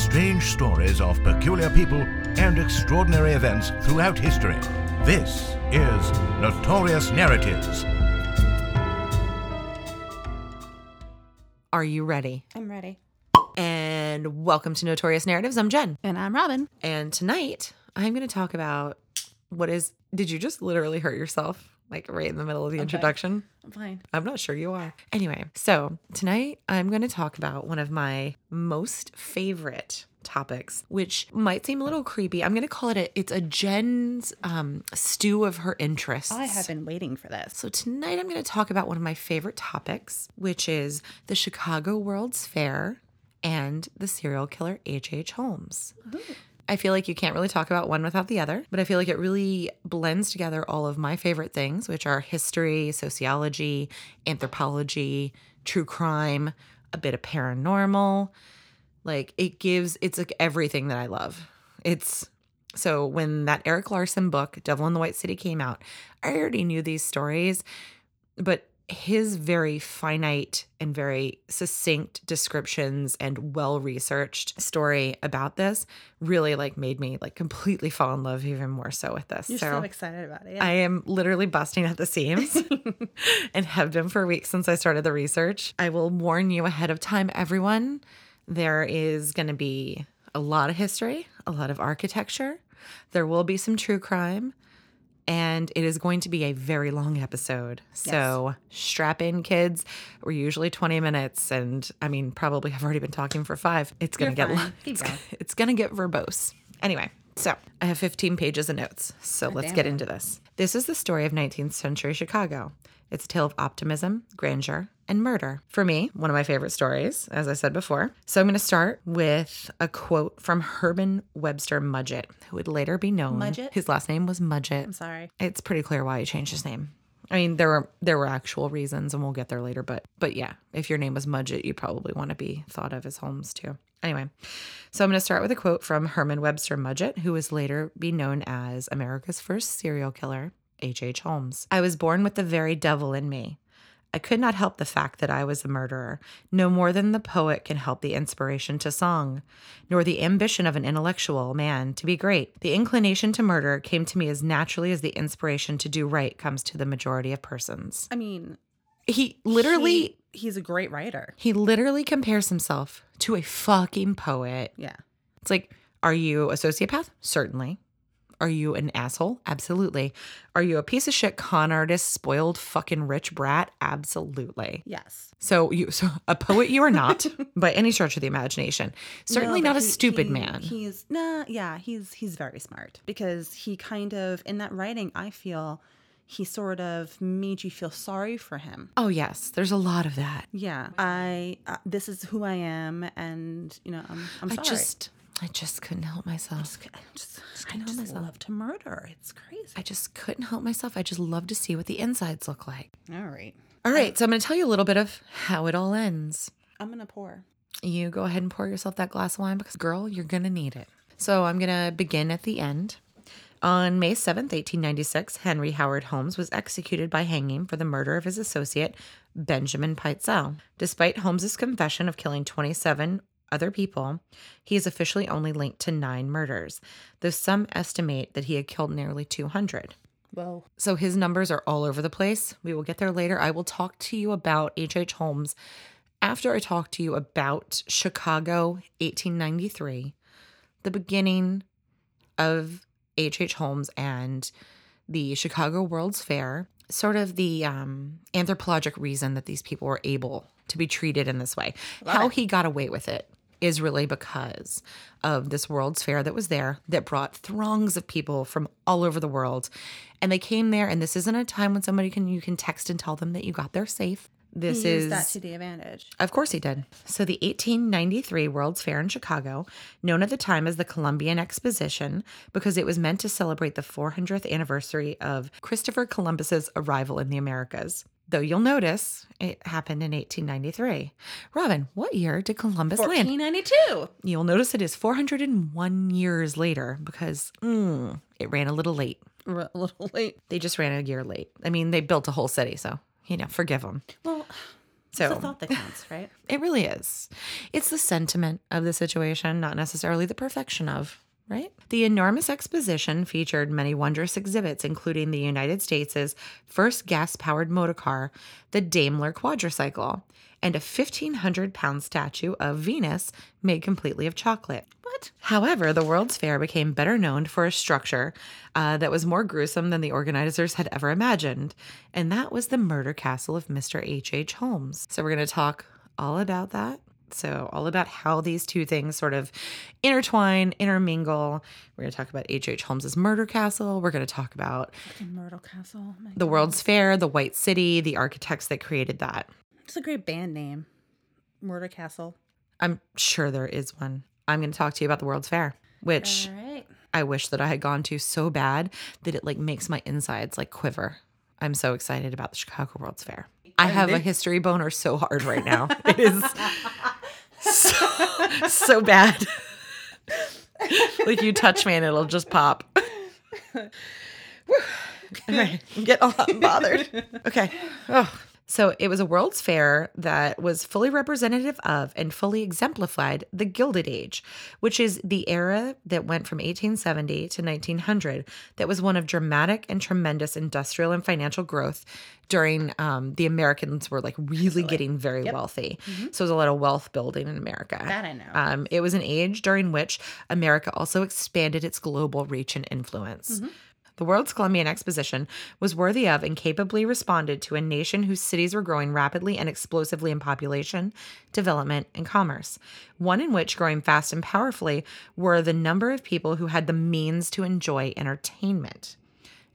strange stories of peculiar people and extraordinary events throughout history. This is Notorious Narratives. Are you ready? I'm ready. And welcome to Notorious Narratives. I'm Jen. And I'm Robin. And tonight I'm going to talk about what is. Did you just literally hurt yourself? Like right in the middle of the introduction? I'm fine. I'm not sure you are. Anyway, so tonight I'm going to talk about one of my most favorite topics, which might seem a little creepy. I'm going to call it a, it's a Jen's um, stew of her interests. I have been waiting for this. So tonight I'm going to talk about one of my favorite topics, which is the Chicago World's Fair and the serial killer H.H. H. Holmes. I feel like you can't really talk about one without the other, but I feel like it really blends together all of my favorite things, which are history, sociology, anthropology, true crime, a bit of paranormal. Like it gives, it's like everything that I love. It's so when that Erik Larson book, Devil in the White City, came out, I already knew these stories, but his very finite and very succinct descriptions and well researched story about this really like made me like completely fall in love even more so with this. You're so, excited about it. I am literally busting at the seams and have been for weeks since I started the research. I will warn you ahead of time, everyone. There is going to be a lot of history, a lot of architecture. There will be some true crime, and it is going to be a very long episode. So strap in, kids. We're usually 20 minutes, and I mean, probably I've already been talking for five. It's going to You're get long. It's, going. it's to get verbose. Anyway, so I have 15 pages of notes. So let's get it. into this. This is the story of 19th century Chicago. It's a tale of optimism, grandeur, and murder. For me, one of my favorite stories, as I said before. So I'm going to start with a quote from Herman Webster Mudgett, who would later be known. Mudgett? His last name was Mudgett. I'm sorry. It's pretty clear why he changed his name. I mean, there were there were actual reasons, and we'll get there later. But but yeah, if your name was Mudgett, you probably want to be thought of as Holmes too. Anyway, so I'm going to start with a quote from Herman Webster Mudgett, who was later be known as America's first serial killer, H. H. Holmes. I was born with the very devil in me. I could not help the fact that I was a murderer, no more than the poet can help the inspiration to song, nor the ambition of an intellectual man to be great. The inclination to murder came to me as naturally as the inspiration to do right comes to the majority of persons. I mean, He literally he- he's a great writer. he literally compares himself to a fucking poet. Yeah. It's like, are you a sociopath? Certainly. Are you an asshole? Absolutely. Are you a piece of shit con artist, spoiled fucking rich brat? Absolutely. Yes. So you so a poet you are not by any stretch of the imagination. Certainly No, not but a stupid he- man. He's nah, yeah, he's he's very smart because he kind of in that writing, I feel he sort of made you feel sorry for him. oh yes, there's a lot of that. Yeah, I uh, this is who I am, and you know I'm I'm I just I just couldn't help myself. I just, I couldn't help just myself. love to murder. It's crazy. I just couldn't help myself. I just love to see what the insides look like. All right, All right, um, so I'm going to tell you a little bit of how it all ends. I'm gonna pour. you go ahead and pour yourself that glass of wine because, girl, you're going to need it. So I'm going to begin at the end. On May 7th, 1896, Henry Howard Holmes was executed by hanging for the murder of his associate, Benjamin Pitezel. Despite Holmes's confession of killing 27 other people, he is officially only linked to nine murders, though some estimate that he had killed nearly 200. Well, So his numbers are all over the place. We will get there later. I will talk to you about H.H. H. Holmes after I talk to you about Chicago 1893, the beginning of H.H. H. Holmes and the Chicago World's Fair, sort of the um, anthropologic reason that these people were able to be treated in this way. How he got away with it is really because of this World's Fair that was there that brought throngs of people from all over the world. And they came there, and this isn't a time when somebody can you can text and tell them that you got there safe. This he is that to the advantage. of course he did. So the 1893 World's Fair in Chicago, known at the time as the Columbian Exposition, because it was meant to celebrate the 400th anniversary of Christopher Columbus's arrival in the Americas. Though you'll notice it happened in 1893. Robin, what year did Columbus land? 1492. You'll notice it is 401 years later because mm, it ran a little late. A little late. They just ran a year late. I mean, they built a whole city, so, you know, forgive them. Well, So It's the thought that counts, right? it really is. It's the sentiment of the situation, not necessarily the perfection of, right? The enormous exposition featured many wondrous exhibits, including the United States' first gas powered motor car, the Daimler quadricycle, and a 1,500 pound statue of Venus made completely of chocolate. What? However, the World's Fair became better known for a structure uh, that was more gruesome than the organizers had ever imagined, and that was the murder castle of Mr. H.H. H. Holmes. So, we're going to talk all about that. So, all about how these two things sort of intertwine, intermingle. We're going to talk about H.H. H. Holmes's murder castle. We're going to talk about Myrtle Castle. Oh my the World's Fair, the White City, the architects that created that. It's a great band name. Murder Castle. I'm sure there is one. I'm going to talk to you about the World's Fair, which. Right. I wish that I had gone to so bad that it like makes my insides like quiver. I'm so excited about the Chicago World's Fair. I have a history boner so hard right now. It is so, so bad. like you touch me and it'll just pop. All right, get all bothered. Okay. Oh. So it was a World's Fair that was fully representative of and fully exemplified the Gilded Age, which is the era that went from 1870 to 1900 that was one of dramatic and tremendous industrial and financial growth during um, the Americans were like really getting very wealthy. So it was a lot of wealth building in America. That I know. Um, it was an age during which America also expanded its global reach and influence. The World's Columbian Exposition was worthy of and capably responded to a nation whose cities were growing rapidly and explosively in population, development, and commerce. One in which, growing fast and powerfully, were the number of people who had the means to enjoy entertainment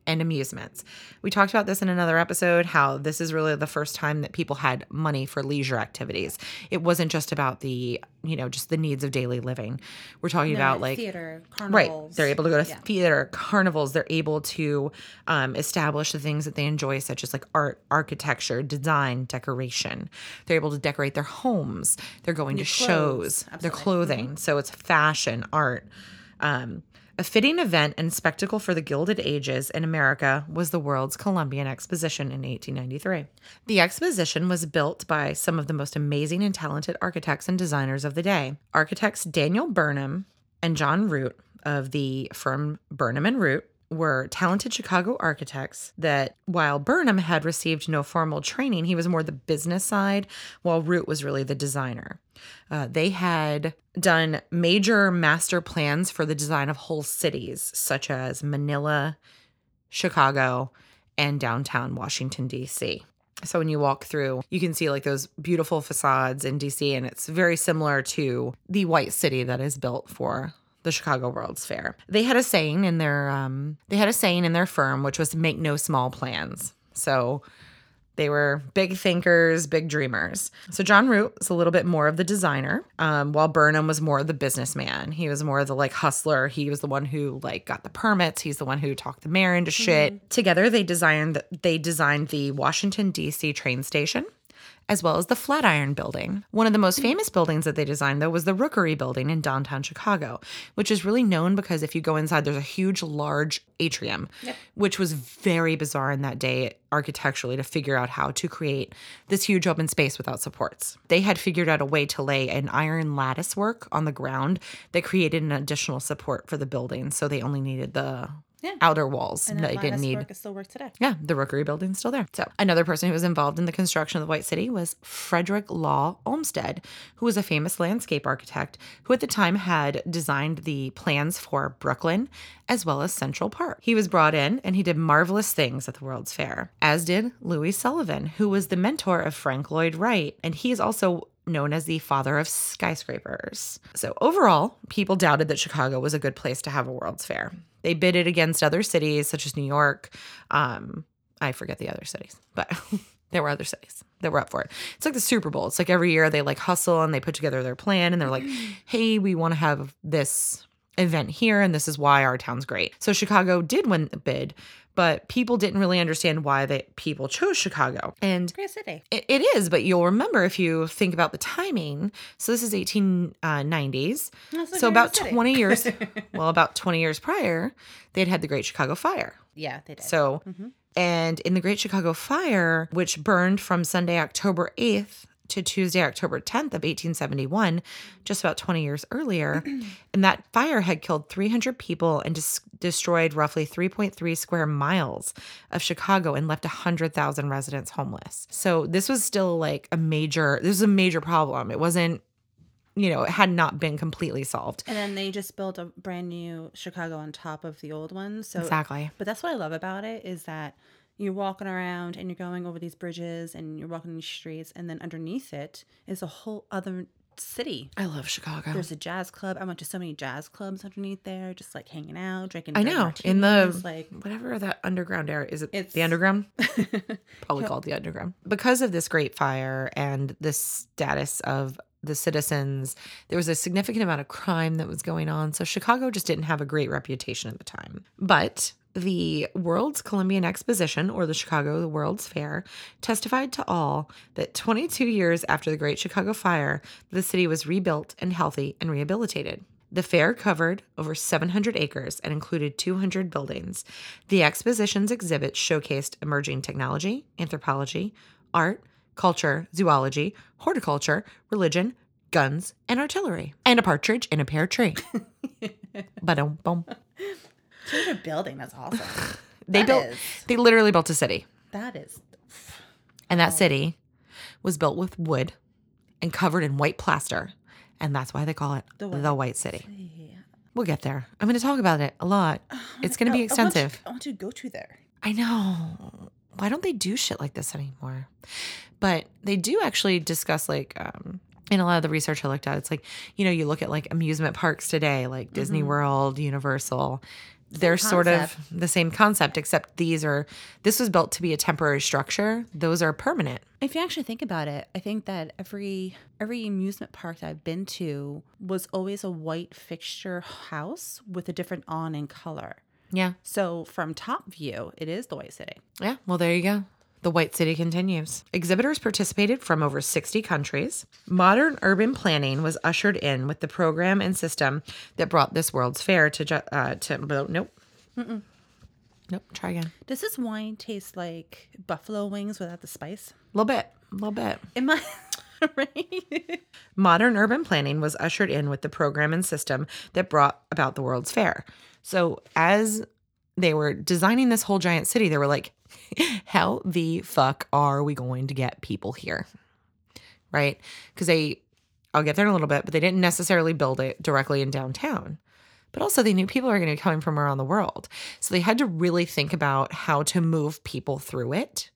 and amusements. We talked about this in another episode how this is really the first time that people had money for leisure activities. It wasn't just about the, you know, just the needs of daily living. We're talking about like theater, carnivals. Right. They're able to go to Yeah. theater, carnivals. They're able to um, establish the things that they enjoy, such as like art, architecture, design, decoration. They're able to decorate their homes. They're going to clothes. shows, their Absolutely. clothing. So it's fashion, art. Um, a fitting event and spectacle for the Gilded Ages in America was the World's Columbian Exposition in 1893. The exposition was built by some of the most amazing and talented architects and designers of the day. Architects Daniel Burnham and John Root of the firm Burnham and Root were talented Chicago architects that while Burnham had received no formal training, he was more the business side, while Root was really the designer. Uh, they had done major master plans for the design of whole cities, such as Manila, Chicago, and downtown Washington, D.C. So when you walk through, you can see like those beautiful facades in DC, and it's very similar to the white city that is built for the Chicago World's Fair. They had a saying in their um, they had a saying in their firm, which was "make no small plans." So they were big thinkers, big dreamers. So John Root was a little bit more of the designer, um, while Burnham was more of the businessman. He was more of the like hustler. He was the one who like got the permits. He's the one who talked the mayor into shit. Together, they designed they designed the Washington D.C. train station. As well as the Flatiron Building. One of the most famous buildings that they designed, though, was the Rookery Building in downtown Chicago, which is really known because if you go inside, there's a huge, large atrium, which was very bizarre in that day architecturally to figure out how to create this huge open space without supports. They had figured out a way to lay an iron lattice work on the ground that created an additional support for the building. So they only needed the Yeah. outer walls. And that didn't need work still work today. yeah, the Rookery Building's still there. So, another person who was involved in the construction of the White City was Frederick Law Olmsted, who was a famous landscape architect who at the time had designed the plans for Brooklyn as well as Central Park. He was brought in and he did marvelous things at the World's Fair, as did Louis Sullivan, who was the mentor of Frank Lloyd Wright, and he is also known as the father of skyscrapers. So, overall, people doubted that Chicago was a good place to have a World's Fair. They bid it against other cities such as New York. Um, I forget the other cities, but there were other cities that were up for it. It's like the Super Bowl. It's like every year they like hustle and they put together their plan and they're like, hey, we want to have this event here and this is why our town's great. So Chicago did win the bid, but people didn't really understand why they people chose Chicago. And Great city. it, it is, but you'll remember if you think about the timing. So this is 1890s. Uh, That's So about city. 20 years, well, about 20 years prior, they'd had the Great Chicago Fire. Yeah, they did. So mm-hmm. And in the Great Chicago Fire, which burned from Sunday, October 8th to Tuesday, October 10th of 1871, just about 20 years earlier, and that fire had killed 300 people and dis- destroyed roughly 3.3 square miles of Chicago and left 100,000 residents homeless. So this was still like a major this was a major problem. It wasn't you know, it had not been completely solved. And then they just built a brand new Chicago on top of the old one. So Exactly. But that's what I love about it is that you're walking around and you're going over these bridges and you're walking these streets, and then underneath it is a whole other city. I love Chicago. There's a jazz club. I went to so many jazz clubs underneath there, just like hanging out, drinking. I know. In the like whatever that underground area is it It's- the underground? Probably called the underground. Because of this great fire and the status of the citizens, there was a significant amount of crime that was going on. So Chicago just didn't have a great reputation at the time. But the World's Columbian Exposition, or the Chicago World's Fair, testified to all that 22 years after the Great Chicago Fire, the city was rebuilt and healthy and rehabilitated. The fair covered over 700 acres and included 200 buildings. The exposition's exhibits showcased emerging technology, anthropology, art, culture, zoology, horticulture, religion, guns, and artillery, and a partridge in a pear tree. But 200 building. That's awesome. They That built. is- They literally built a city, that is. and that city was built with wood and covered in white plaster, and that's why they call it the The White, White City. We'll get there. I'm going to talk about it a lot. It's going to be I- I want extensive. to- I want to go to there. I know. Why don't they do shit like this anymore? But they do actually discuss like um in a lot of the research I looked at, it's like, you know, you look at like amusement parks today, like Disney World, Universal. They're sort of the same concept, except these are this was built to be a temporary structure. Those are permanent. If you actually think about it, I think that every every amusement park that I've been to was always a white fixture house with a different awning color. Yeah. So from top view, it is the White City. Yeah. Well, there you go. The White City continues. Exhibitors participated from over 60 countries. Modern urban planning was ushered in with the program and system that brought this World's Fair to, ju- uh, to nope. Nope. Try again. Does this wine taste like buffalo wings without the spice? A little bit. A little bit. Am I right? Modern urban planning was ushered in with the program and system that brought about the World's Fair. So, as they were designing this whole giant city, they were like, how the fuck are we going to get people here? Right? Because they, I'll get there in a little bit, but they didn't necessarily build it directly in downtown. But also, they knew people are going to be coming from around the world. So, they had to really think about how to move people through it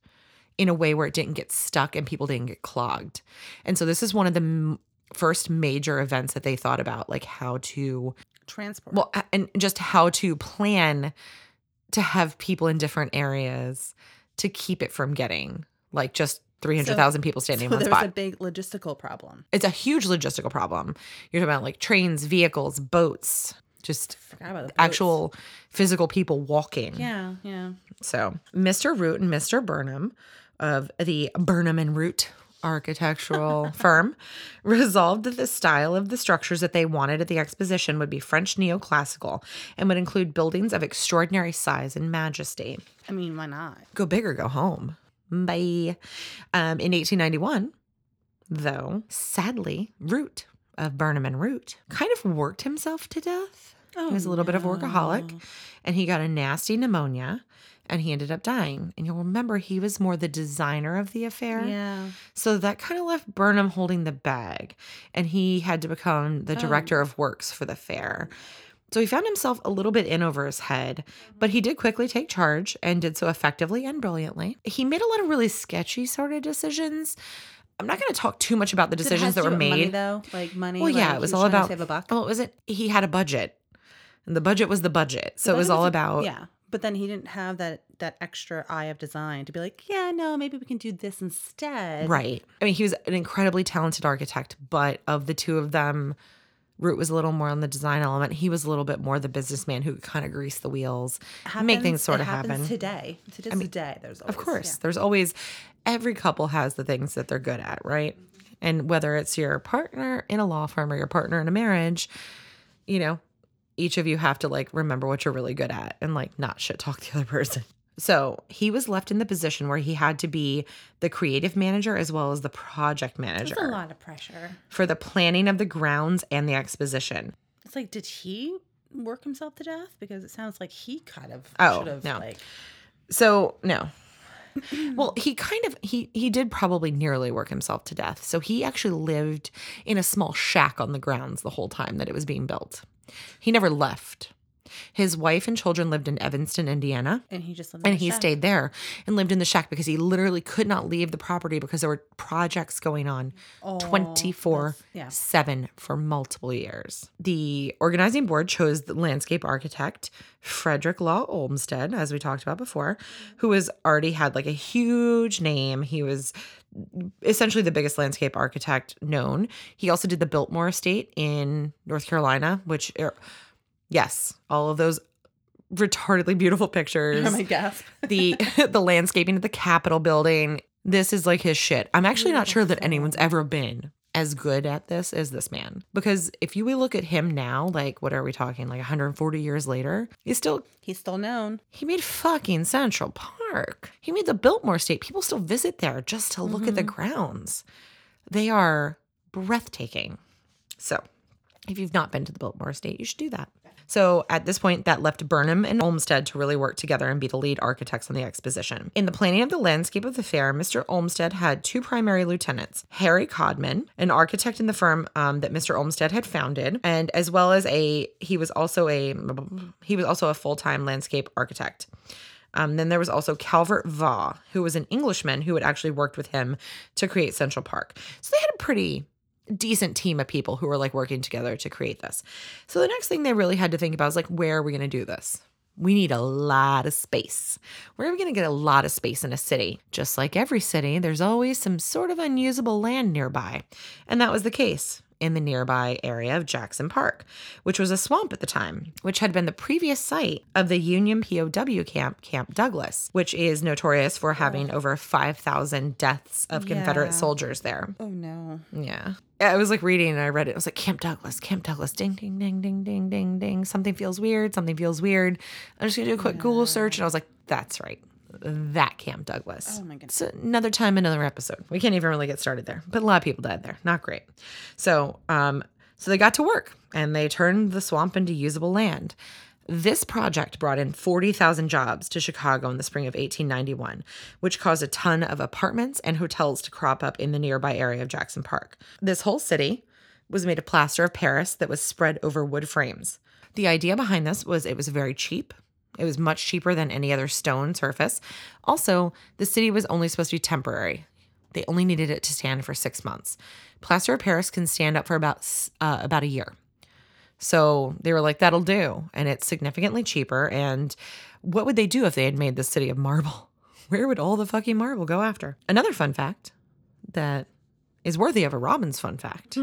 in a way where it didn't get stuck and people didn't get clogged. And so this is one of the m- first major events that they thought about, like how to, Transport. well, and just how to plan to have people in different areas to keep it from getting like just 300,000 people standing so in one spot. a big logistical problem. it's a huge logistical problem. You're talking about like trains, vehicles, boats, just the boats. actual physical people walking. Yeah, yeah. So, Mr. Root and Mr. Burnham of the Burnham and Root architectural firm resolved that the style of the structures that they wanted at the exposition would be French neoclassical and would include buildings of extraordinary size and majesty. I mean, why not? Go big or go home. Bye. Um, in 1891, though, sadly, Root of Burnham and Root kind of worked himself to death. he was a little bit of workaholic and he got a nasty pneumonia and he ended up dying. And you'll remember he was more the designer of the affair. Yeah. So that kind of left Burnham holding the bag and he had to become the director of works for the fair. So he found himself a little bit in over his head, but he did quickly take charge and did so effectively and brilliantly. He made a lot of really sketchy sort of decisions. I'm not going to talk too much about the decisions that were made. Money, though, like money. Well, yeah, like it was all about. save a buck. Well, it wasn't. He had a budget, and the budget was the budget. So it was all about. yeah. But then he didn't have that that extra eye of design to be like, yeah, no, maybe we can do this instead. Right. I mean, he was an incredibly talented architect, but of the two of them, Root was a little more on the design element. He was a little bit more the businessman who kind of greased the wheels, make things sort of happen. today. To this day, there's always, Of course, yeah. there's always every couple has the things that they're good at, right? And whether it's your partner in a law firm or your partner in a marriage, you know, each of you have to like remember what you're really good at and like not shit talk the other person. So he was left in the position where he had to be the creative manager as well as the project manager That's a lot of pressure. for the planning of the grounds and the exposition. It's like, did he work himself to death? Because it sounds like he kind of Oh, should have no. like So no. Well, he kind of he he did probably nearly work himself to death. So he actually lived in a small shack on the grounds the whole time that it was being built. He never left. His wife and children lived in Evanston, Indiana, and he just lived in and he shack. stayed there and lived in the shack because he literally could not leave the property because there were projects going on Oh, 24 that's- yeah. 7 for multiple years. The organizing board chose the landscape architect, Frederick Law Olmsted, as we talked about before, who has already had like a huge name. He was essentially the biggest landscape architect known. He also did the Biltmore Estate in North Carolina, which, are, yes, all of those retardedly beautiful pictures Oh my gasp. the the landscaping of the Capitol building. This is like his shit. I'm actually not sure that anyone's ever been as good at this as this man. Because if you we look at him now, like what are we talking, like 140 years later, he's still He's still known. he made fucking Central Park. He made the Biltmore Estate. People still visit there just to look at the mm-hmm. grounds. They are breathtaking. So, if you've not been to the Biltmore Estate, you should do that. So, at this point, that left Burnham and Olmsted to really work together and be the lead architects on the exposition. In the planning of the landscape of the fair, Mr. Olmsted had two primary lieutenants Harry Codman, an architect in the firm um, that Mr. Olmsted had founded, and as well as a, he was also a, he was also a full time landscape architect. Um, then there was also Calvert Vaux, who was an Englishman who had actually worked with him to create Central Park. So they had a pretty decent team of people who were like working together to create this. So the next thing they really had to think about was like, where are we going to do this? We need a lot of space. Where are we going to get a lot of space in a city? Just like every city, there's always some sort of unusable land nearby. And that was the case in the nearby area of Jackson Park, which was a swamp at the time, which had been the previous site of the Union POW camp, Camp Douglas, which is notorious for having oh. over 5,000 deaths of Confederate soldiers there. Oh no. Yeah. I was like reading and I read it. It was like Camp Douglas, Camp Douglas, ding, ding, ding, ding, ding, ding, ding. Something feels weird. Something feels weird. I'm just going to do a quick Google search. And I was like, that's right. That Camp Douglas. Oh my goodness. So another time, another episode. We can't even really get started there, but a lot of people died there. Not great. So, um, so they got to work and they turned the swamp into usable land. This project brought in 40,000 jobs to Chicago in the spring of 1891, which caused a ton of apartments and hotels to crop up in the nearby area of Jackson Park. This whole city was made of plaster of Paris that was spread over wood frames. The idea behind this was it was very cheap. It was much cheaper than any other stone surface. Also, the city was only supposed to be temporary. They only needed it to stand for six months. Plaster of Paris can stand up for about uh, about a year. So they were like, that'll do. And it's significantly cheaper. And what would they do if they had made the city of marble? Where would all the fucking marble go after? Another fun fact that is worthy of a Robin's fun fact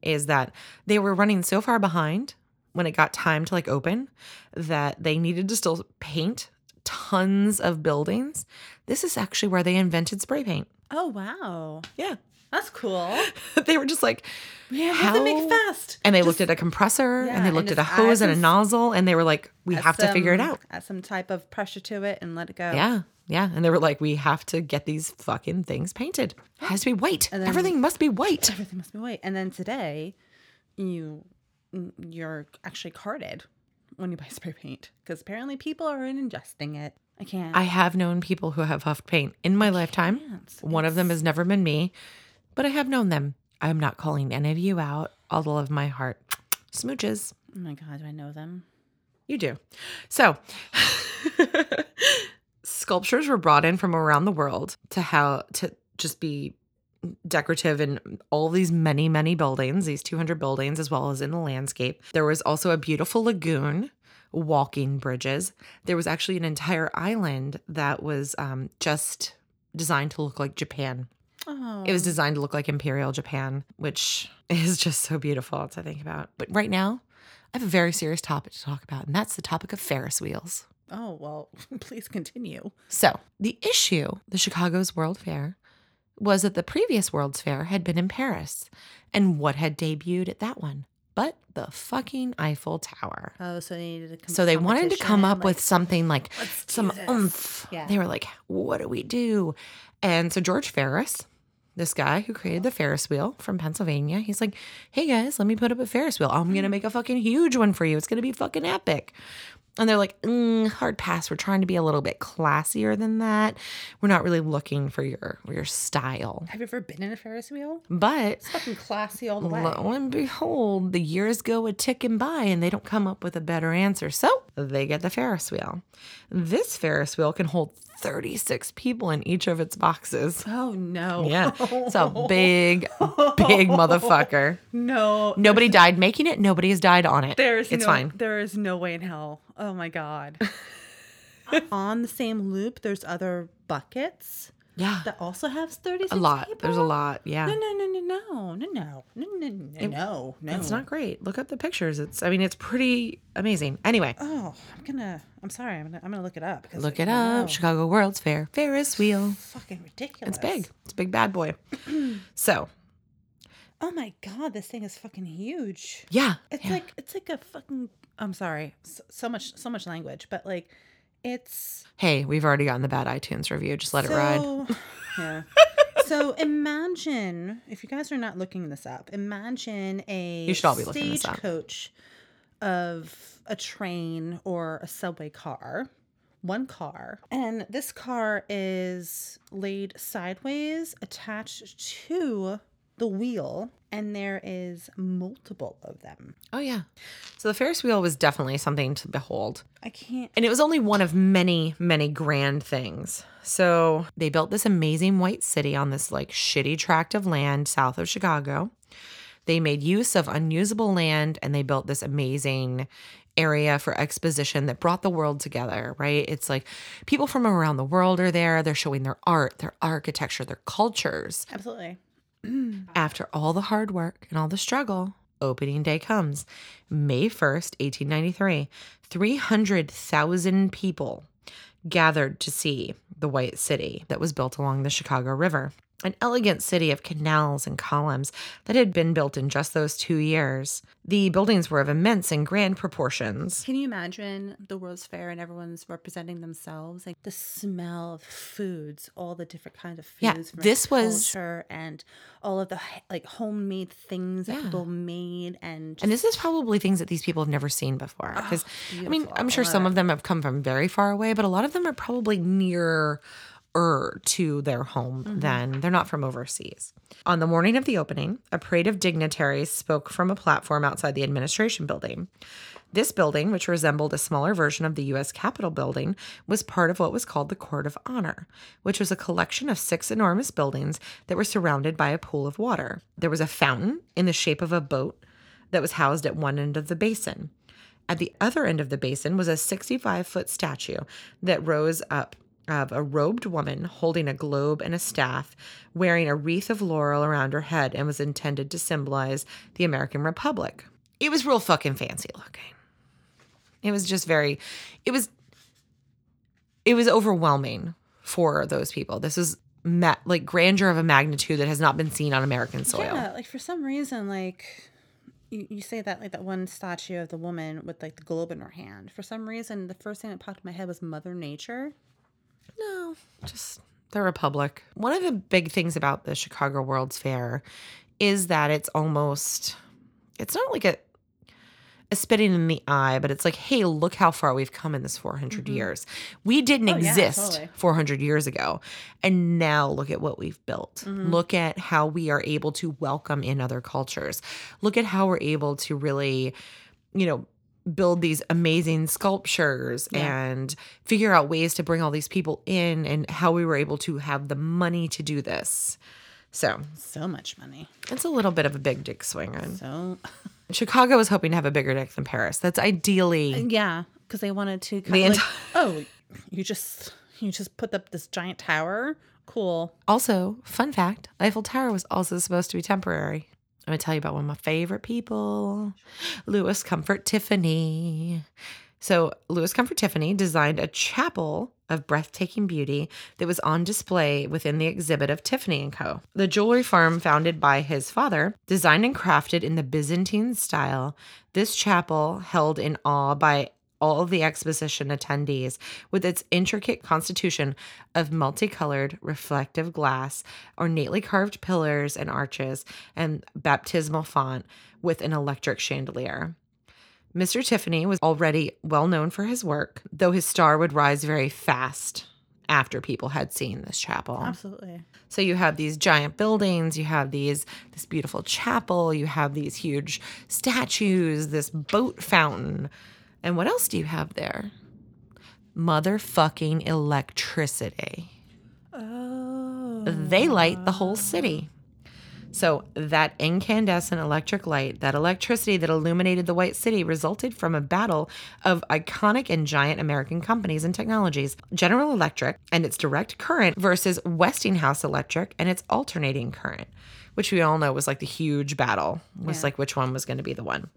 is that they were running so far behind when it got time to like open that they needed to still paint tons of buildings. This is actually where they invented spray paint. Oh wow. Yeah. That's cool. they were just like, Yeah, have to make How- fast. and they Just looked at a compressor and yeah, they and looked at a hose and a nozzle and they were like, we have to figure it out. Add some type of pressure to it and let it go. Yeah. Yeah. And they were like, we have to get these fucking things painted. It has to be white. And then- Everything must be white. Everything must be white. And then today, you you're actually carded when you buy spray paint because apparently people are ingesting it. I can't. I have known people who have huffed paint in my lifetime. can't. One of them has never been me, but I have known them. I'm not calling any of you out. All the love of my heart. Smooches. oh my god, do I know them? You do. So, sculptures were brought in from around the world to how to just be decorative in all these many many buildings, these 200 buildings as well as in the landscape. There was also a beautiful lagoon, walking bridges. There was actually an entire island that was um, just designed to look like Japan. Oh, It was designed to look like Imperial Japan, which is just so beautiful to think about. But right now, I have a very serious topic to talk about, and that's the topic of Ferris wheels. oh well. please continue. So, the issue, the Chicago's World Fair, was that the previous World's Fair had been in Paris. And what had debuted at that one? but the fucking Eiffel Tower. Oh, so they needed to come So they wanted to come up with something like some this." oomph. Yeah. They were like, what do we do? And so George Ferris, this guy who created the Ferris wheel from Pennsylvania, he's like, hey guys, let me put up a Ferris wheel. I'm going to make a fucking huge one for you. It's going to be fucking epic. And they're like, mm, hard pass. We're trying to be a little bit classier than that. We're not really looking for your your style. Have you ever been in a Ferris wheel? But It's fucking classy all the way. Lo and behold, the years go a ticking by and they don't come up with a better answer. So they get the Ferris wheel. This Ferris wheel can hold 36 people in each of its boxes. Oh no. Yeah. It's a big, big motherfucker. No. Nobody died making it. Nobody has died on it. There's it's no, fine. There is no way in hell. Oh my god. On the same loop, there's other buckets Yeah. that also have 36 A lot. people. There's a lot. Yeah. No, no, no, no, no, no, no, no, no, no, no, no. It's not great. Look up the pictures. It's, I mean, it's pretty amazing. Anyway, Oh, I'm gonna. I'm sorry. I'm gonna. I'm gonna look it up. Look it up. Chicago World's Fair. Ferris wheel. Fucking ridiculous. It's big. It's a big bad boy. so, Oh my god, this thing is fucking huge. yeah. It's yeah. like it's like a fucking. I'm sorry. So, so much so much language, but like, it's Hey, we've already gotten the bad iTunes review. Just let it ride. so, Yeah. so imagine if you guys are not looking this up. Imagine a You should all be looking this up. stagecoach of a train or a subway car. One car, and this car is laid sideways, attached to the wheel, and there is multiple of them. Oh, yeah. So the Ferris wheel was definitely something to behold. I can't. And it was only one of many, many grand things. So they built this amazing white city on this like shitty tract of land south of Chicago. They made use of unusable land and they built this amazing area for exposition that brought the world together, right? It's like people from around the world are there. They're showing their art, their architecture, their cultures. Absolutely. After all the hard work and all the struggle, opening day comes. May 1st, 1893. 300,000 people gathered to see the White City that was built along the Chicago River. An elegant city of canals and columns that had been built in just those two years. The buildings were of immense and grand proportions. Can you imagine the World's Fair and everyone's representing themselves? Like the smell of foods, all the different kinds of Yeah, foods. from this was- culture and all of the like homemade things that people made and. And this is probably things that these people have never seen before. Ah, because, I mean. I'm sure some of them have come from very far away, but a lot of them are probably nearer to their home mm-hmm. Then they're not from overseas. On the morning of the opening, a parade of dignitaries spoke from a platform outside the administration building. This building, which resembled a smaller version of the U.S. Capitol building, was part of what was called the Court of Honor, which was a collection of six enormous buildings that were surrounded by a pool of water. There was a fountain in the shape of a boat that was housed at one end of the basin. At the other end of the basin was a 65 foot statue that rose up of a robed woman holding a globe and a staff, wearing a wreath of laurel around her head, and was intended to symbolize the American Republic. It was real fucking fancy looking. It was just very, it was, it was overwhelming for those people. This is like grandeur of a magnitude that has not been seen on American soil. Yeah, like for some reason, like you, you say that like that one statue of the woman with like the globe in her hand. For some reason, the first thing that popped in my head was Mother Nature. No, just the Republic. One of the big things about the Chicago World's Fair is that it's almost it's not like a a spitting in the eye, but it's like, hey, look how far we've come in this 400 years. We didn't Mm-hmm. Oh, yeah, exist totally. 400 years ago. And now look at what we've built. Mm-hmm. Look at how we are able to welcome in other cultures. Look at how we're able to really, you know, build these amazing sculptures and figure out ways to bring all these people in and how we were able to have the money to do this. So So much money. it's a little bit of a big dick swinging. So Chicago was hoping to have a bigger dick than Paris. That's ideally uh, yeah, because they wanted to. The of like, oh, you just you just put up this giant tower. Cool. also fun fact. Eiffel Tower was also supposed to be temporary. I'm gonna tell you about one of my favorite people, Louis Comfort Tiffany. So, Louis Comfort Tiffany designed a chapel of breathtaking beauty that was on display within the exhibit of Tiffany & Co. The jewelry firm founded by his father, designed and crafted in the Byzantine style, this chapel held in awe by all of the exposition attendees with its intricate constitution of multicolored reflective glass, ornately carved pillars and arches, and baptismal font with an electric chandelier. Mr. Tiffany was already well known for his work, though his star would rise very fast after people had seen this chapel. Absolutely. So you have these giant buildings, you have these this beautiful chapel, you have these huge statues, this boat fountain. And what else do you have there? Motherfucking electricity. Oh. They light the whole city. So that incandescent electric light, that electricity that illuminated the White City resulted from a battle of iconic and giant American companies and technologies. General Electric and its direct current versus Westinghouse Electric and its alternating current, which we all know was like the huge battle, was Yeah. like which one was going to be the one.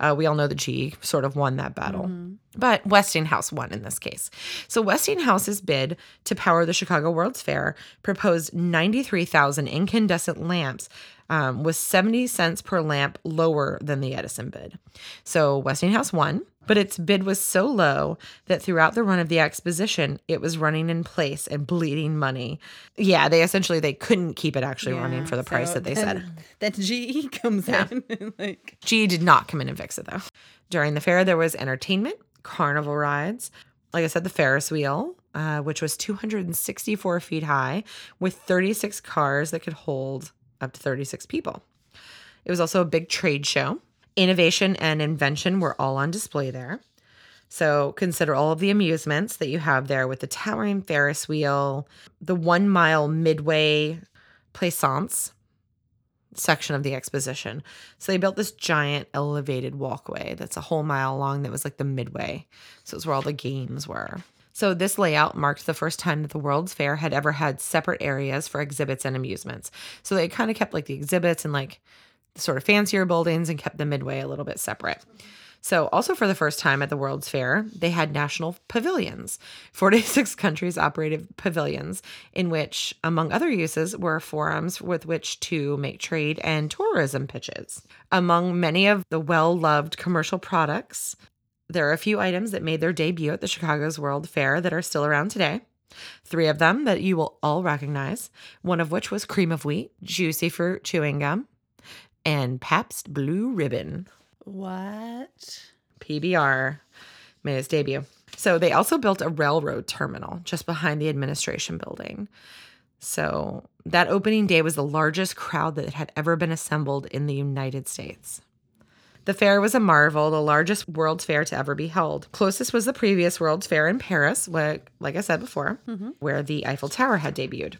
Uh, we all know the G sort of won that battle, but Westinghouse won in this case. So Westinghouse's bid to power the Chicago World's Fair proposed 93,000 incandescent lamps. Um, was 70 cents per lamp lower than the Edison bid. So Westinghouse won, but its bid was so low that throughout the run of the exposition, it was running in place and bleeding money. Yeah, they essentially they couldn't keep it actually running for the price that they then- said. That GE comes Yeah. in like G did not come in and fix it though. During the fair, there was entertainment, carnival rides. Like I said, the Ferris wheel, uh, which was 264 feet high with 36 cars that could hold up to 36 people. It was also a big trade show. Innovation and invention were all on display there. So consider all of the amusements that you have there with the towering Ferris wheel, the one mile midway plaisance section of the exposition. So they built this giant elevated walkway that's a whole mile long that was like the midway. So it was where all the games were. So this layout marked the first time that the World's Fair had ever had separate areas for exhibits and amusements. So they kind of kept like the exhibits and like the sort of fancier buildings and kept the midway a little bit separate. So, also for the first time at the World's Fair, they had national pavilions. 46 countries operated pavilions, in which, among other uses, were forums with which to make trade and tourism pitches. Among many of the well loved commercial products, there are a few items that made their debut at the Chicago's World Fair that are still around today. Three of them that you will all recognize, one of which was cream of wheat, juicy fruit chewing gum, and Pabst Blue Ribbon. what? PBR made its debut. So they also built a railroad terminal just behind the administration building. So that opening day was the largest crowd that had ever been assembled in the United States. The fair was a marvel, the largest World's Fair to ever be held. Closest was the previous World's Fair in Paris, where, like I said before, mm-hmm. where the Eiffel Tower had debuted.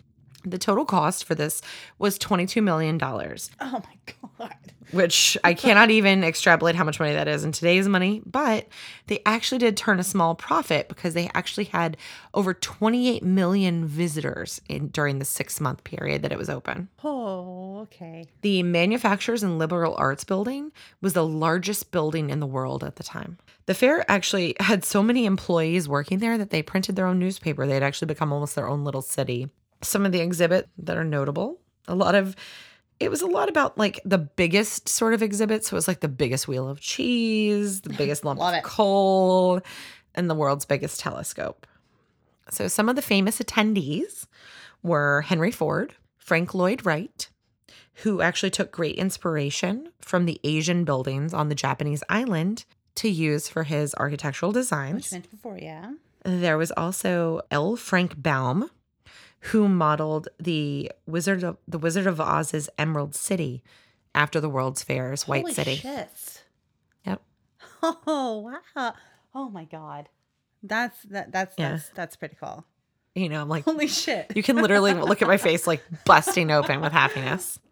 The total cost for this was $22 million. Oh my god. which I cannot even extrapolate how much money that is in today's money, but they actually did turn a small profit because they actually had over 28 million visitors in during the 6-month period that it was open. Oh, okay. The Manufacturers and Liberal Arts building was the largest building in the world at the time. The fair actually had so many employees working there that they printed their own newspaper. They had actually become almost their own little city. Some of the exhibit that are notable, a lot of it was a lot about like the biggest sort of exhibits. So it was like the biggest wheel of cheese, the biggest lump of it. coal, and the world's biggest telescope. So some of the famous attendees were Henry Ford, Frank Lloyd Wright, who actually took great inspiration from the Asian buildings on the Japanese island to use for his architectural designs. Which mentioned before, yeah. There was also L. Frank Baum, who modeled the Wizard of the Wizard of Oz's Emerald City after the World's Fair's White City. Shit. Yep. Oh wow. Oh my god. That's that that's Yeah. that's that's pretty cool. You know, I'm like Holy shit. you can literally look at my face like busting open with happiness.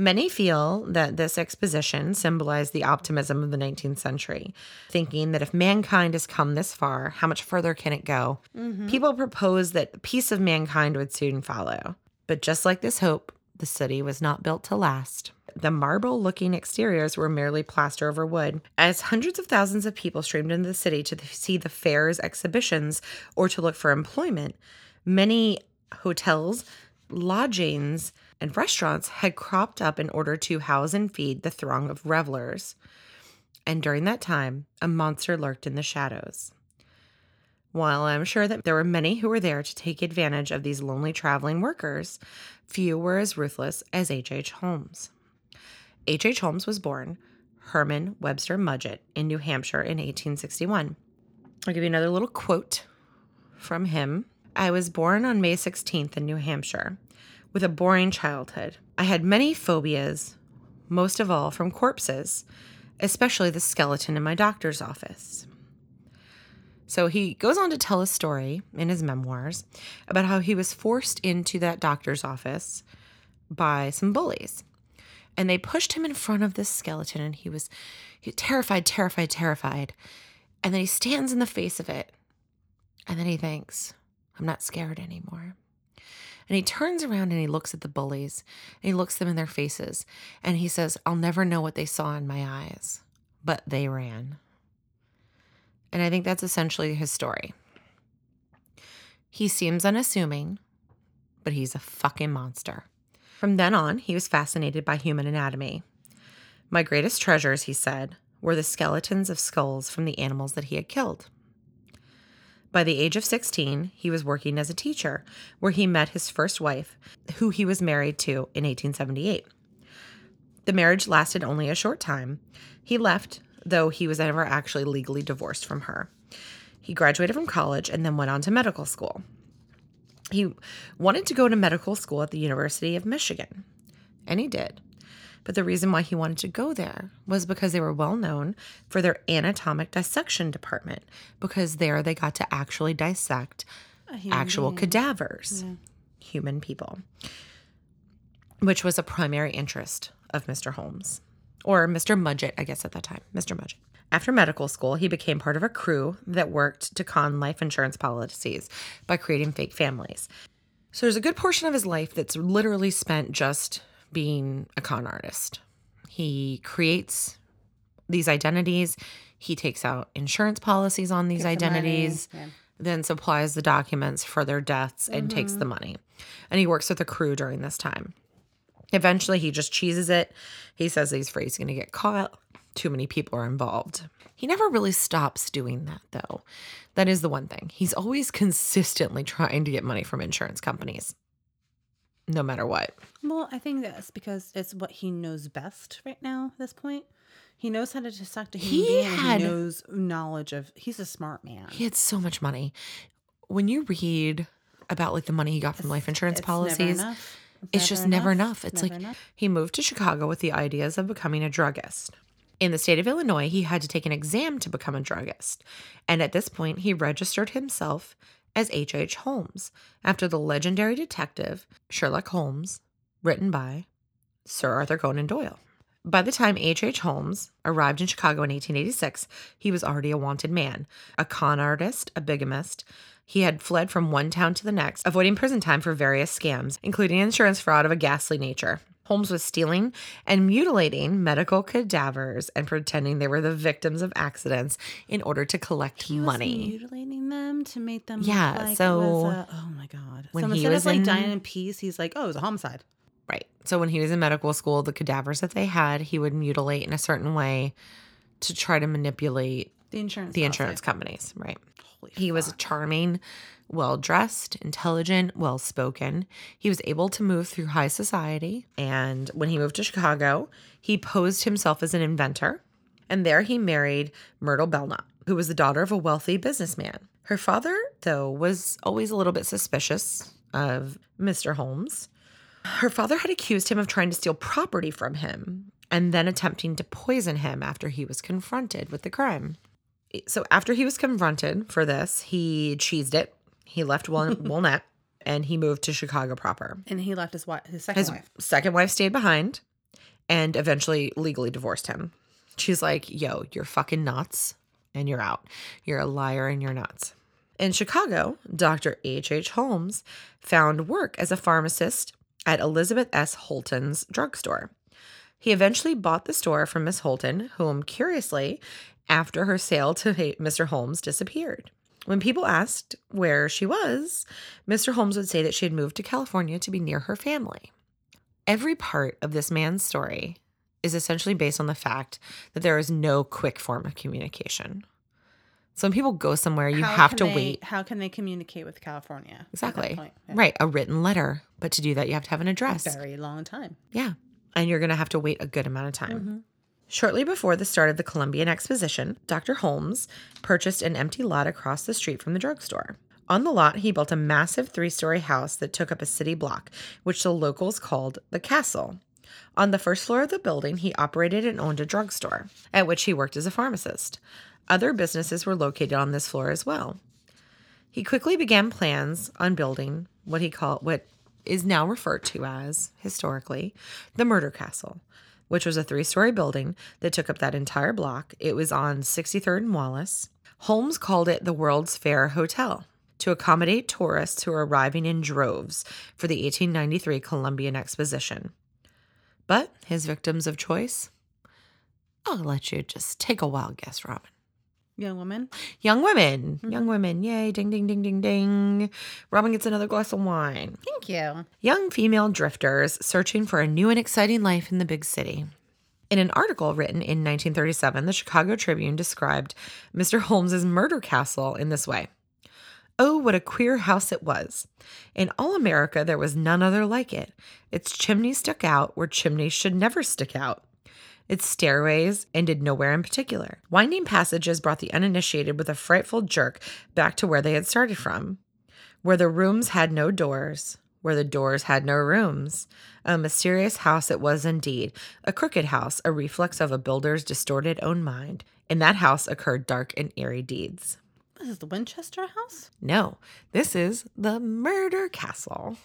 Many feel that this exposition symbolized the optimism of the 19th century, thinking that if mankind has come this far, how much further can it go? Mm-hmm. People proposed that the peace of mankind would soon follow. But just like this hope, The city was not built to last. The marble looking exteriors were merely plaster over wood. As hundreds of thousands of people streamed into the city to see the fairs, exhibitions, or to look for employment, many hotels, lodgings, and restaurants had cropped up in order to house and feed the throng of revelers. And during that time, a monster lurked in the shadows. While I'm sure that there were many who were there to take advantage of these lonely traveling workers, few were as ruthless as H.H. H. Holmes. H.H. H. Holmes was born Herman Webster Mudgett in New Hampshire in 1861. I'll give you another little quote from him. I was born on May 16th in New Hampshire with a boring childhood. I had many phobias, most of all from corpses, especially the skeleton in my doctor's office. So he goes on to tell a story in his memoirs about how he was forced into that doctor's office by some bullies. And they pushed him in front of this skeleton, and he was, he terrified, terrified, terrified. And then he stands in the face of it. And then he thinks, I'm not scared anymore. And he turns around and he looks at the bullies and he looks them in their faces and he says, I'll never know what they saw in my eyes, but they ran. And I think that's essentially his story. He seems unassuming, but he's a fucking monster. From then on, he was fascinated by human anatomy. My greatest treasures, he said, were the skeletons of skulls from the animals that he had killed. By the age of 16, he was working as a teacher, where he met his first wife, who he was married to in 1878. The marriage lasted only a short time. He left, though he was never actually legally divorced from her. He graduated from college and then went on to medical school. He wanted to go to medical school at the University of Michigan, and he did. But the reason why he wanted to go there was because they were well known for their anatomic dissection department, because there they got to actually dissect actual cadavers, human people, which was a primary interest of Mr. Holmes, or Mr. Mudgett, I guess at that time, Mr. Mudgett. After medical school, he became part of a crew that worked to con life insurance policies by creating fake families. So there's a good portion of his life that's literally spent just being a con artist. He creates these identities, he takes out insurance policies on these Gets the identities, yeah. then supplies the documents for their deaths and takes the mm-hmm. money. And he works with a crew during this time. Eventually, he just cheeses it. He says he's afraid he's going to get caught. Too many people are involved. He never really stops doing that, though. That is the one thing. He's always consistently trying to get money from insurance companies, no matter what. Well, I think that's because it's what he knows best right now at this point. He knows how to dissect a human He being. had- he knows knowledge of. He's a smart man. He had so much money. When you read about like the money he got from life insurance It's never policies, enough. it's just never enough. It's Never like enough. he moved to Chicago with the ideas of becoming a druggist. In the state of Illinois, he had to take an exam to become a druggist. And at this point, he registered himself as H.H. H. Holmes after the legendary detective Sherlock Holmes, written by Sir Arthur Conan Doyle. By the time H.H. H. Holmes arrived in Chicago in 1886, he was already a wanted man, a con artist, a bigamist. He had fled from one town to the next, avoiding prison time for various scams, including insurance fraud of a ghastly nature. Holmes was stealing and mutilating medical cadavers and pretending they were the victims of accidents in order to collect He was money. mutilating them to make them. Yeah, like so was a- oh my god. when so he instead was of like in- dying in peace, he's like, oh, it was a homicide. Right. So when he was in medical school, the cadavers that they had, he would mutilate in a certain way to try to manipulate The insurance. the policy. insurance companies. Right. Holy He was fuck. charming, well dressed, intelligent, well spoken. He was able to move through high society. And when he moved to Chicago, he posed himself as an inventor. And there he married Myrtle Belknap, who was the daughter of a wealthy businessman. Her father, though, was always a little bit suspicious of Mr. Holmes. Her father had accused him of trying to steal property from him and then attempting to poison him after he was confronted with the crime. So after he was confronted for this, he cheesed it. He left Wal- Walnut and he moved to Chicago proper. and he left his wife, his second His wife. second wife stayed behind and eventually legally divorced him. She's like, yo, you're fucking nuts and you're out. You're a liar and you're nuts. In Chicago, Dr. H.H. Holmes found work as a pharmacist at Elizabeth S. Holton's drugstore. He eventually bought the store from Miss Holton, whom, curiously, after her sale to Mr. Holmes disappeared. When people asked where she was, Mr. Holmes would say that she had moved to California to be near her family. Every part of this man's story is essentially based on the fact that there is no quick form of communication. So when people go somewhere, you How have to they- wait. How can they communicate with California? Exactly. Yeah. Right. A written letter. But to do that, you have to have an address. A Very long time. Yeah. And you're going to have to wait a good amount of time. Mm-hmm. Shortly before the start of the Columbian Exposition, Dr. Holmes purchased an empty lot across the street from the drugstore. On the lot, he built a massive three story house that took up a city block, which the locals called the castle. On the first floor of the building, he operated and owned a drugstore, at which he worked as a pharmacist. Other businesses were located on this floor as well. He quickly began plans on building what he called what is now referred to as historically the murder castle, which was a three-story building that took up that entire block. It was on 63rd and Wallace. Holmes called it the World's Fair Hotel to accommodate tourists who were arriving in droves for the 1893 Columbian Exposition. But his victims of choice, I'll let you just take a wild guess, Robin. Young woman. Young women, mm-hmm. young women, yay, ding, ding, ding, ding, ding. Robin gets another glass of wine. Thank you. Young female drifters searching for a new and exciting life in the big city. In an article written in 1937, the Chicago Tribune described Mr. Holmes's murder castle in this way. Oh, what a queer house it was. In all America, there was none other like it. Its chimneys stuck out where chimneys should never stick out. Its stairways ended nowhere in particular. Winding passages brought the uninitiated with a frightful jerk back to where they had started from, where the rooms had no doors, where the doors had no rooms. A mysterious house it was indeed, a crooked house, a reflex of a builder's distorted own mind. In that house occurred dark and eerie deeds. This is the Winchester house. No, this is the murder castle.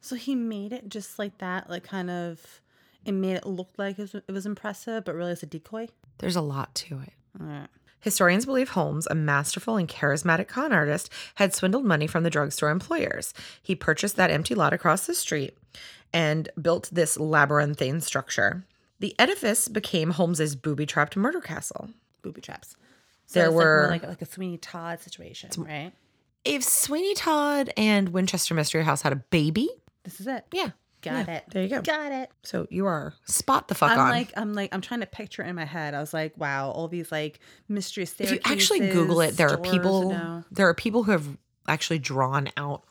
So he made it just like that, like kind of. It made it look like it was, it was impressive, but really it's a decoy. There's a lot to it. All right. Historians believe Holmes, a masterful and charismatic con artist, had swindled money from the drugstore employers. He purchased that empty lot across the street and built this labyrinthine structure. The edifice became Holmes's booby-trapped murder castle. Booby traps. So There it's like more were- like like a Sweeney Todd situation, right? If Sweeney Todd and Winchester Mystery House had a baby, This is it. yeah, Got yeah, it. There you go. Got it. So you are spot the fuck I'm on. like, I'm like, I'm trying to picture it in my head. I was like, wow, all these like mystery if you actually Google it, there are people. no. There are people who have actually drawn out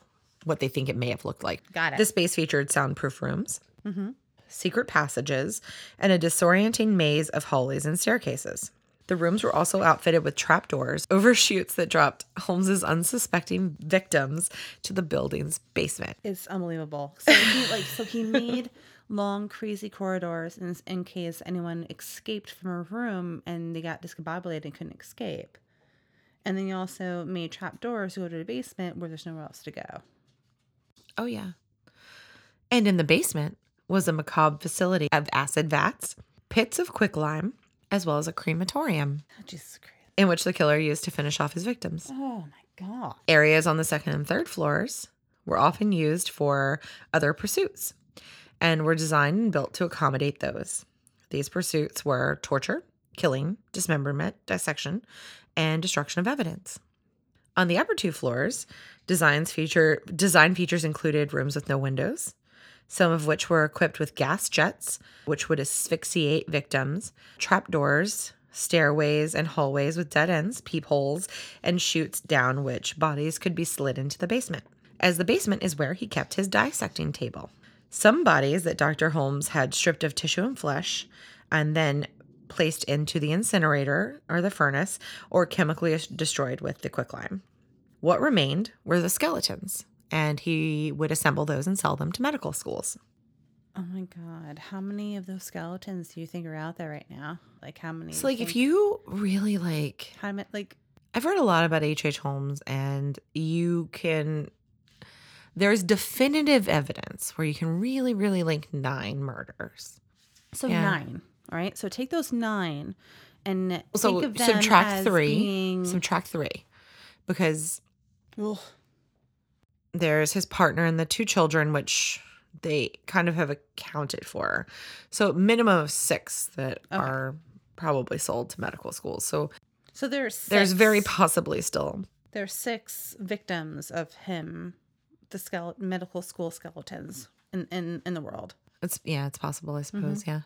what they think it may have looked like. Got it. The space featured soundproof rooms, mm-hmm. secret passages, and a disorienting maze of hallways and staircases. The rooms were also outfitted with trapdoors over chutes that dropped Holmes's unsuspecting victims to the building's basement. It's unbelievable. So he like, so he made long, crazy corridors in, in case anyone escaped from a room and they got discombobulated and couldn't escape. And then he also made trap doors to go to the basement where there's nowhere else to go. Oh, yeah. And in the basement was a macabre facility of acid vats, pits of quicklime, as well as a crematorium Oh, Jesus Christ. in which the killer used to finish off his victims. Oh my God. Areas on the second and third floors were often used for other pursuits and were designed and built to accommodate those. These pursuits were torture, killing, dismemberment, dissection, and destruction of evidence. On the upper two floors, designs feature design features included rooms with no windows, some of which were equipped with gas jets, which would asphyxiate victims, trapdoors, stairways, and hallways with dead ends, peepholes, and chutes down which bodies could be slid into the basement, as the basement is where he kept his dissecting table. Some bodies that Dr. Holmes had stripped of tissue and flesh and then placed into the incinerator or the furnace or chemically destroyed with the quicklime. What remained were the skeletons, and he would assemble those and sell them to medical schools. Oh my God. How many of those skeletons do you think are out there right now? Like how many? So, like, if you really like, how many, like, I've read a lot about H.H. H. Holmes, and you can, there's definitive evidence where you can really, really link nine murders. so Yeah. nine. All right. So take those nine and So, think of them subtract as three, being- subtract three, because Ugh. There's his partner and the two children, which they kind of have accounted for. So minimum of six that are probably sold to medical schools. So So there's there's very possibly still. there's six victims of him, the skeleton medical school skeletons in in in the world. It's yeah, it's possible, I suppose. Mm-hmm. Yeah.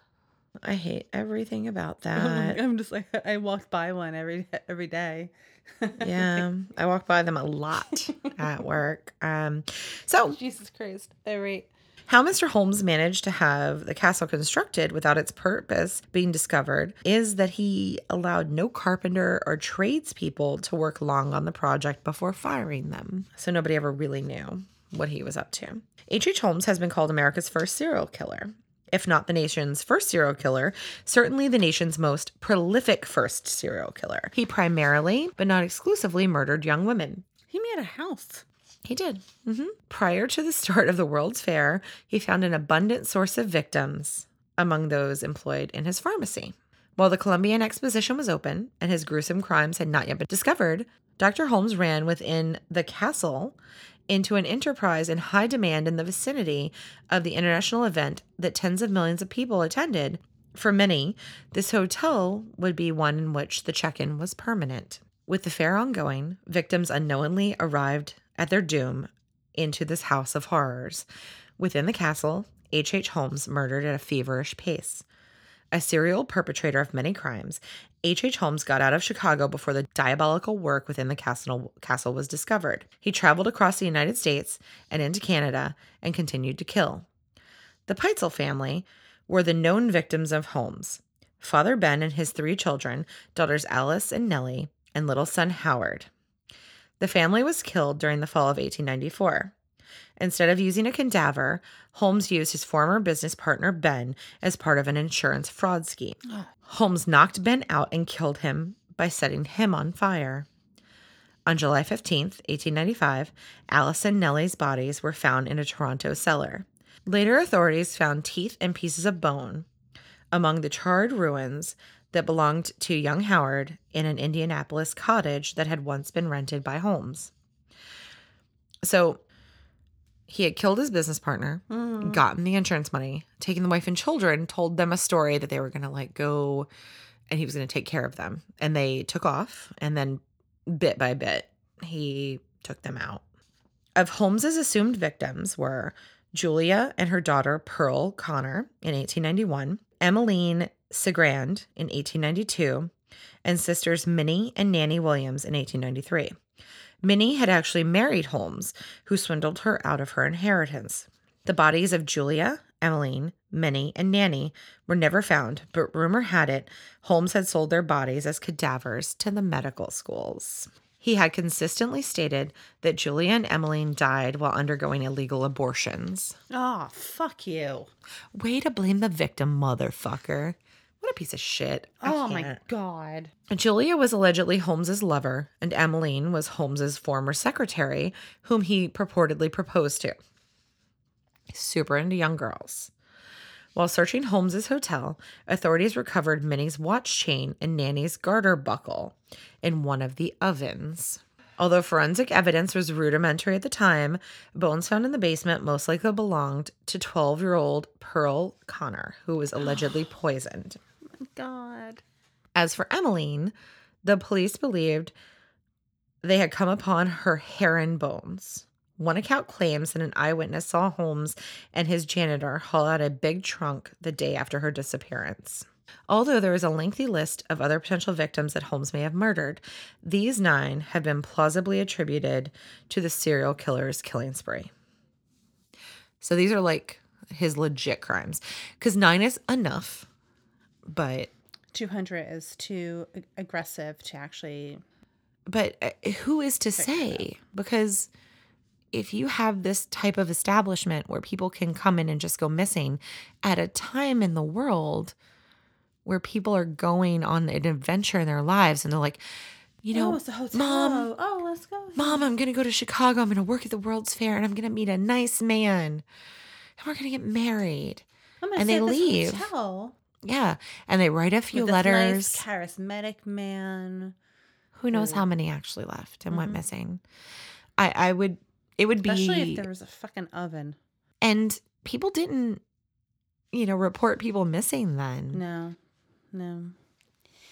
I hate everything about that. I'm just like I walked by one every every day. yeah. I walk by them a lot at work. Um so Jesus Christ. Right. How Mr. Holmes managed to have the castle constructed without its purpose being discovered is that he allowed no carpenter or tradespeople to work long on the project before firing them. So nobody ever really knew what he was up to. H.H. H. Holmes has been called America's first serial killer. If not the nation's first serial killer, certainly the nation's most prolific first serial killer. He primarily, but not exclusively, murdered young women. He made a house. He did. Mm-hmm. Prior to the start of the World's Fair, he found an abundant source of victims among those employed in his pharmacy. While the Columbian Exposition was open and his gruesome crimes had not yet been discovered, Dr. Holmes ran within the castle into an enterprise in high demand in the vicinity of the international event that tens of millions of people attended. For many, this hotel would be one in which the check in was permanent. With the fair ongoing, victims unknowingly arrived at their doom into this house of horrors. Within the castle, H.H. H. Holmes murdered at a feverish pace. A serial perpetrator of many crimes, H.H. H. Holmes got out of Chicago before the diabolical work within the castle, castle was discovered. He traveled across the United States and into Canada and continued to kill. The Pitezel family were the known victims of Holmes. Father Ben and his three children, daughters Alice and Nellie, and little son Howard. The family was killed during the fall of 1894. Instead of using a cadaver, Holmes used his former business partner Ben as part of an insurance fraud scheme. Holmes knocked Ben out and killed him by setting him on fire. On July 15th, 1895, Alice and Nellie's bodies were found in a Toronto cellar. Later authorities found teeth and pieces of bone among the charred ruins that belonged to young Howard in an Indianapolis cottage that had once been rented by Holmes. So he had killed his business partner, mm. gotten the insurance money, taken the wife and children, told them a story that they were going to like go and he was going to take care of them. And they took off and then bit by bit he took them out. Of Holmes's assumed victims were Julia and her daughter Pearl Connor in 1891, Emmeline Cigrand in 1892, and sisters Minnie and Nanny Williams in 1893. Minnie had actually married Holmes, who swindled her out of her inheritance. The bodies of Julia, Emmeline, Minnie, and Nanny were never found, but rumor had it Holmes had sold their bodies as cadavers to the medical schools. He had consistently stated that Julia and Emmeline died while undergoing illegal abortions. Oh, fuck you. Way to blame the victim, motherfucker. What a piece of shit. I Oh my can't. god. Julia was allegedly Holmes's lover, and Emmeline was Holmes's former secretary, whom he purportedly proposed to. Super into young girls. While searching Holmes's hotel, authorities recovered Minnie's watch chain and Nanny's garter buckle in one of the ovens. Although forensic evidence was rudimentary at the time, bones found in the basement most likely belonged to 12 year old Pearl Connor, who was allegedly poisoned. God. As for Emmeline, the police believed they had come upon her heron bones. One account claims that an eyewitness saw Holmes and his janitor haul out a big trunk the day after her disappearance. Although there is a lengthy list of other potential victims that Holmes may have murdered, these nine have been plausibly attributed to the serial killer's killing spree. So these are like his legit crimes. Because nine is enough, but 200 is too aggressive to actually. but uh, who is to say because if you have this type of establishment where people can come in and just go missing at a time in the world where people are going on an adventure in their lives and they're like you know oh, mom Oh, let's go. mom i'm gonna go to chicago i'm gonna work at the world's fair and i'm gonna meet a nice man and we're gonna get married and they leave. Hotel yeah and they write a few with this letters Nice, charismatic man. who knows how many actually left and went mm-hmm. missing i i would it would be Especially if there was a fucking oven. And people didn't, you know, report people missing then. No, no.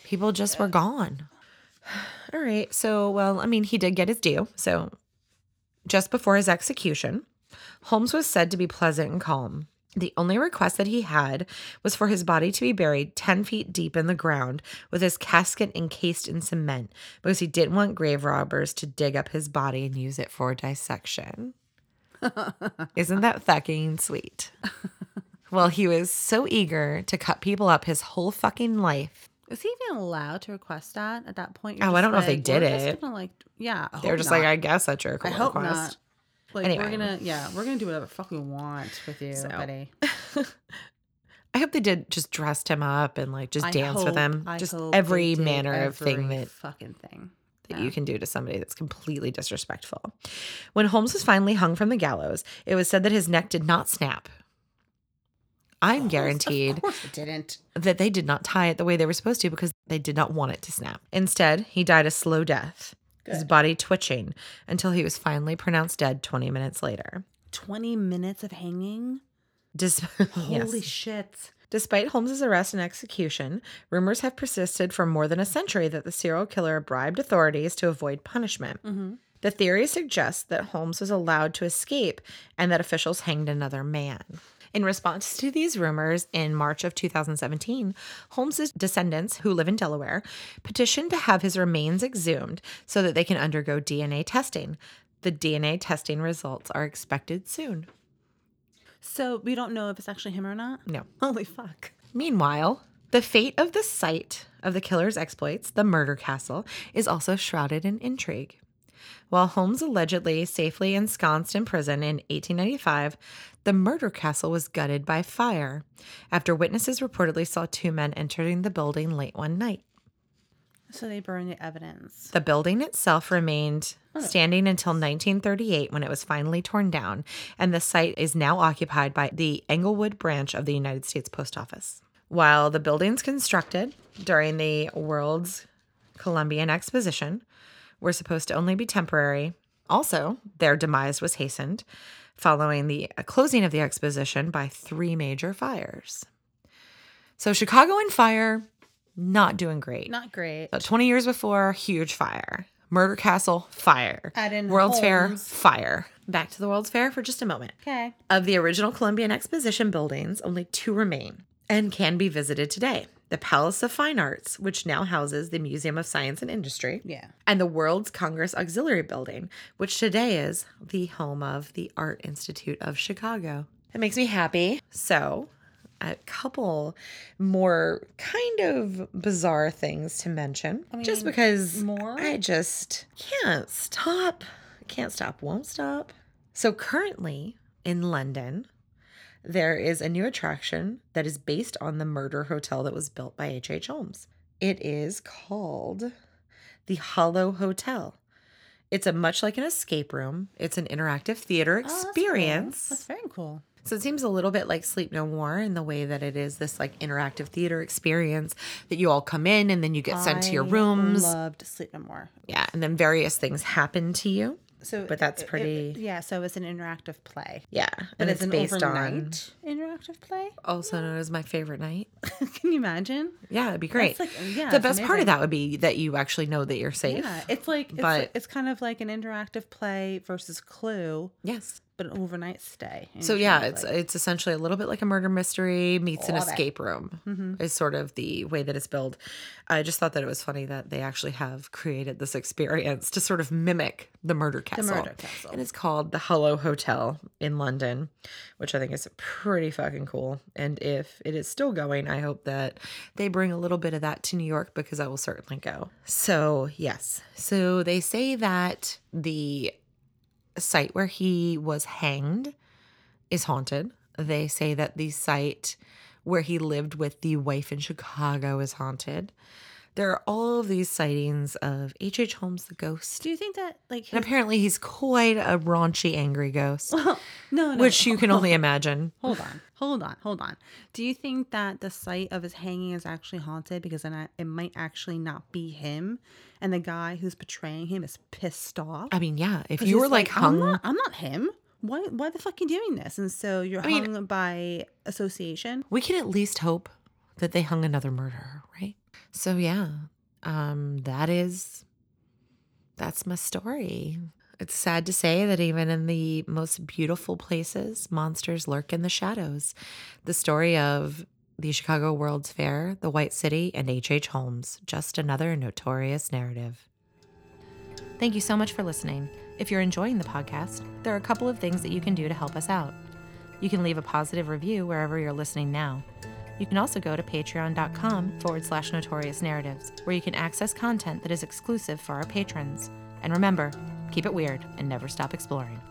People just uh, were gone. All right. So, well, I mean, he did get his due. So, just before his execution, Holmes was said to be pleasant and calm. The only request that he had was for his body to be buried 10 feet deep in the ground with his casket encased in cement because he didn't want grave robbers to dig up his body and use it for dissection. Isn't that fucking sweet? well, he was so eager to cut people up his whole fucking life. Is he even allowed to request that at that point? Oh, I don't know if they did it. gonna, like, yeah, They were just not. like, I guess that's your I request. hope not. Like Anyway. we're gonna, yeah, we're gonna do whatever fuck we want with you, So, buddy. I hope they did just dressed him up and like just I dance with him. I just hope every manner of thing that fucking thing. that Yeah. you can do to somebody that's completely disrespectful. When Holmes was finally hung from the gallows, it was said that his neck did not snap. I'm guaranteed Of course it didn't. that they did not tie it the way they were supposed to because they did not want it to snap. Instead, he died a slow death, his body twitching until he was finally pronounced dead 20 minutes later. Twenty minutes of hanging. Dis- Holy yes. shit! Despite Holmes's arrest and execution, rumors have persisted for more than a century that the serial killer bribed authorities to avoid punishment. Mm-hmm. The theory suggests that Holmes was allowed to escape and that officials hanged another man. In response to these rumors, in March of 2017, Holmes's descendants, who live in Delaware, petitioned to have his remains exhumed so that they can undergo DNA testing. The DNA testing results are expected soon. So we don't know if it's actually him or not. No. Holy fuck! Meanwhile, the fate of the site of the killer's exploits, the murder castle, is also shrouded in intrigue. While Holmes allegedly safely ensconced in prison in 1895, the murder castle was gutted by fire after witnesses reportedly saw two men entering the building late one night. So they burned the evidence. The building itself remained oh. standing until 1938 when it was finally torn down, and the site is now occupied by the Englewood branch of the United States Post Office. While the buildings constructed during the World's Columbian Exposition were supposed to only be temporary, also, their demise was hastened following the closing of the exposition by three major fires. So, Chicago in fire, not doing great. Not great. But 20 years before, huge fire. Murder Castle, fire. Add in World's Fair, fire. Back to the World's Fair for just a moment. Okay. Of the original Columbian Exposition buildings, only two remain and can be visited today the Palace of Fine Arts, which now houses the Museum of Science and Industry, Yeah. and the World's Congress Auxiliary Building, which today is the home of the Art Institute of Chicago. It makes me happy. So, a couple more kind of bizarre things to mention, just mean, because more? I just can't stop. Can't stop, won't stop. So, currently in London, there is a new attraction that is based on the murder hotel that was built by H.H. H. Holmes. It is called the Hollow Hotel. It's a much like an escape room. It's an interactive theater Oh, that's cool. experience. That's very cool. So it seems a little bit like Sleep No More in the way that it is this like interactive theater experience that you all come in and then you get sent to your I rooms. Loved Sleep No More. yeah, and then various things happen to you. So, But that's it- it- pretty- yeah. So it's an interactive play. Yeah, But and it's, it's an based on overnight interactive play. also known as my favorite night. Can you imagine? Yeah, it'd be great. like- oh, yeah, the it's best part of that would be that you actually know that you're safe. Yeah, it's like it's, but- like- it's kind of like an interactive play versus Clue, Yes. But an overnight stay. And So yeah, it's like- it's essentially a little bit like a murder mystery meets an Love it. escape room. Mm-hmm. Is sort of the way that it's built. I just thought that it was funny that they actually have created this experience to sort of mimic the murder castle. The murder castle. And it's called the Hollow Hotel in London, which I think is pretty fucking cool. And if it is still going, I hope that they bring a little bit of that to New York because I will certainly go. So, yes. So they say that the site where he was hanged is haunted. They say that the site where he lived with the wife in Chicago is haunted. There are all of these sightings of H.H. H. Holmes the ghost. Do you think that like And apparently he's quite a raunchy, angry ghost, no, no, which you can only imagine. Hold on, hold on, hold on. Do you think that the site of his hanging is actually haunted because then it might actually not be him, and the guy who's portraying him is pissed off? I mean, yeah, if you were like I'm hung, not, I'm not him. why why the fuck are you doing this? And so you're I mean- hung by association. We can at least hope that they hung another murderer, right? So yeah, um, that is that's my story. It's sad to say that even in the most beautiful places, monsters lurk in the shadows. The story of the Chicago World's Fair, the White City, and H.H. H. Holmes, just another notorious narrative. Thank you so much for listening. If you're enjoying the podcast, there are a couple of things that you can do to help us out. You can leave a positive review wherever you're listening now. You can also go to patreon.com forward slash notorious narratives, where you can access content that is exclusive for our patrons. And remember, keep it weird and never stop exploring.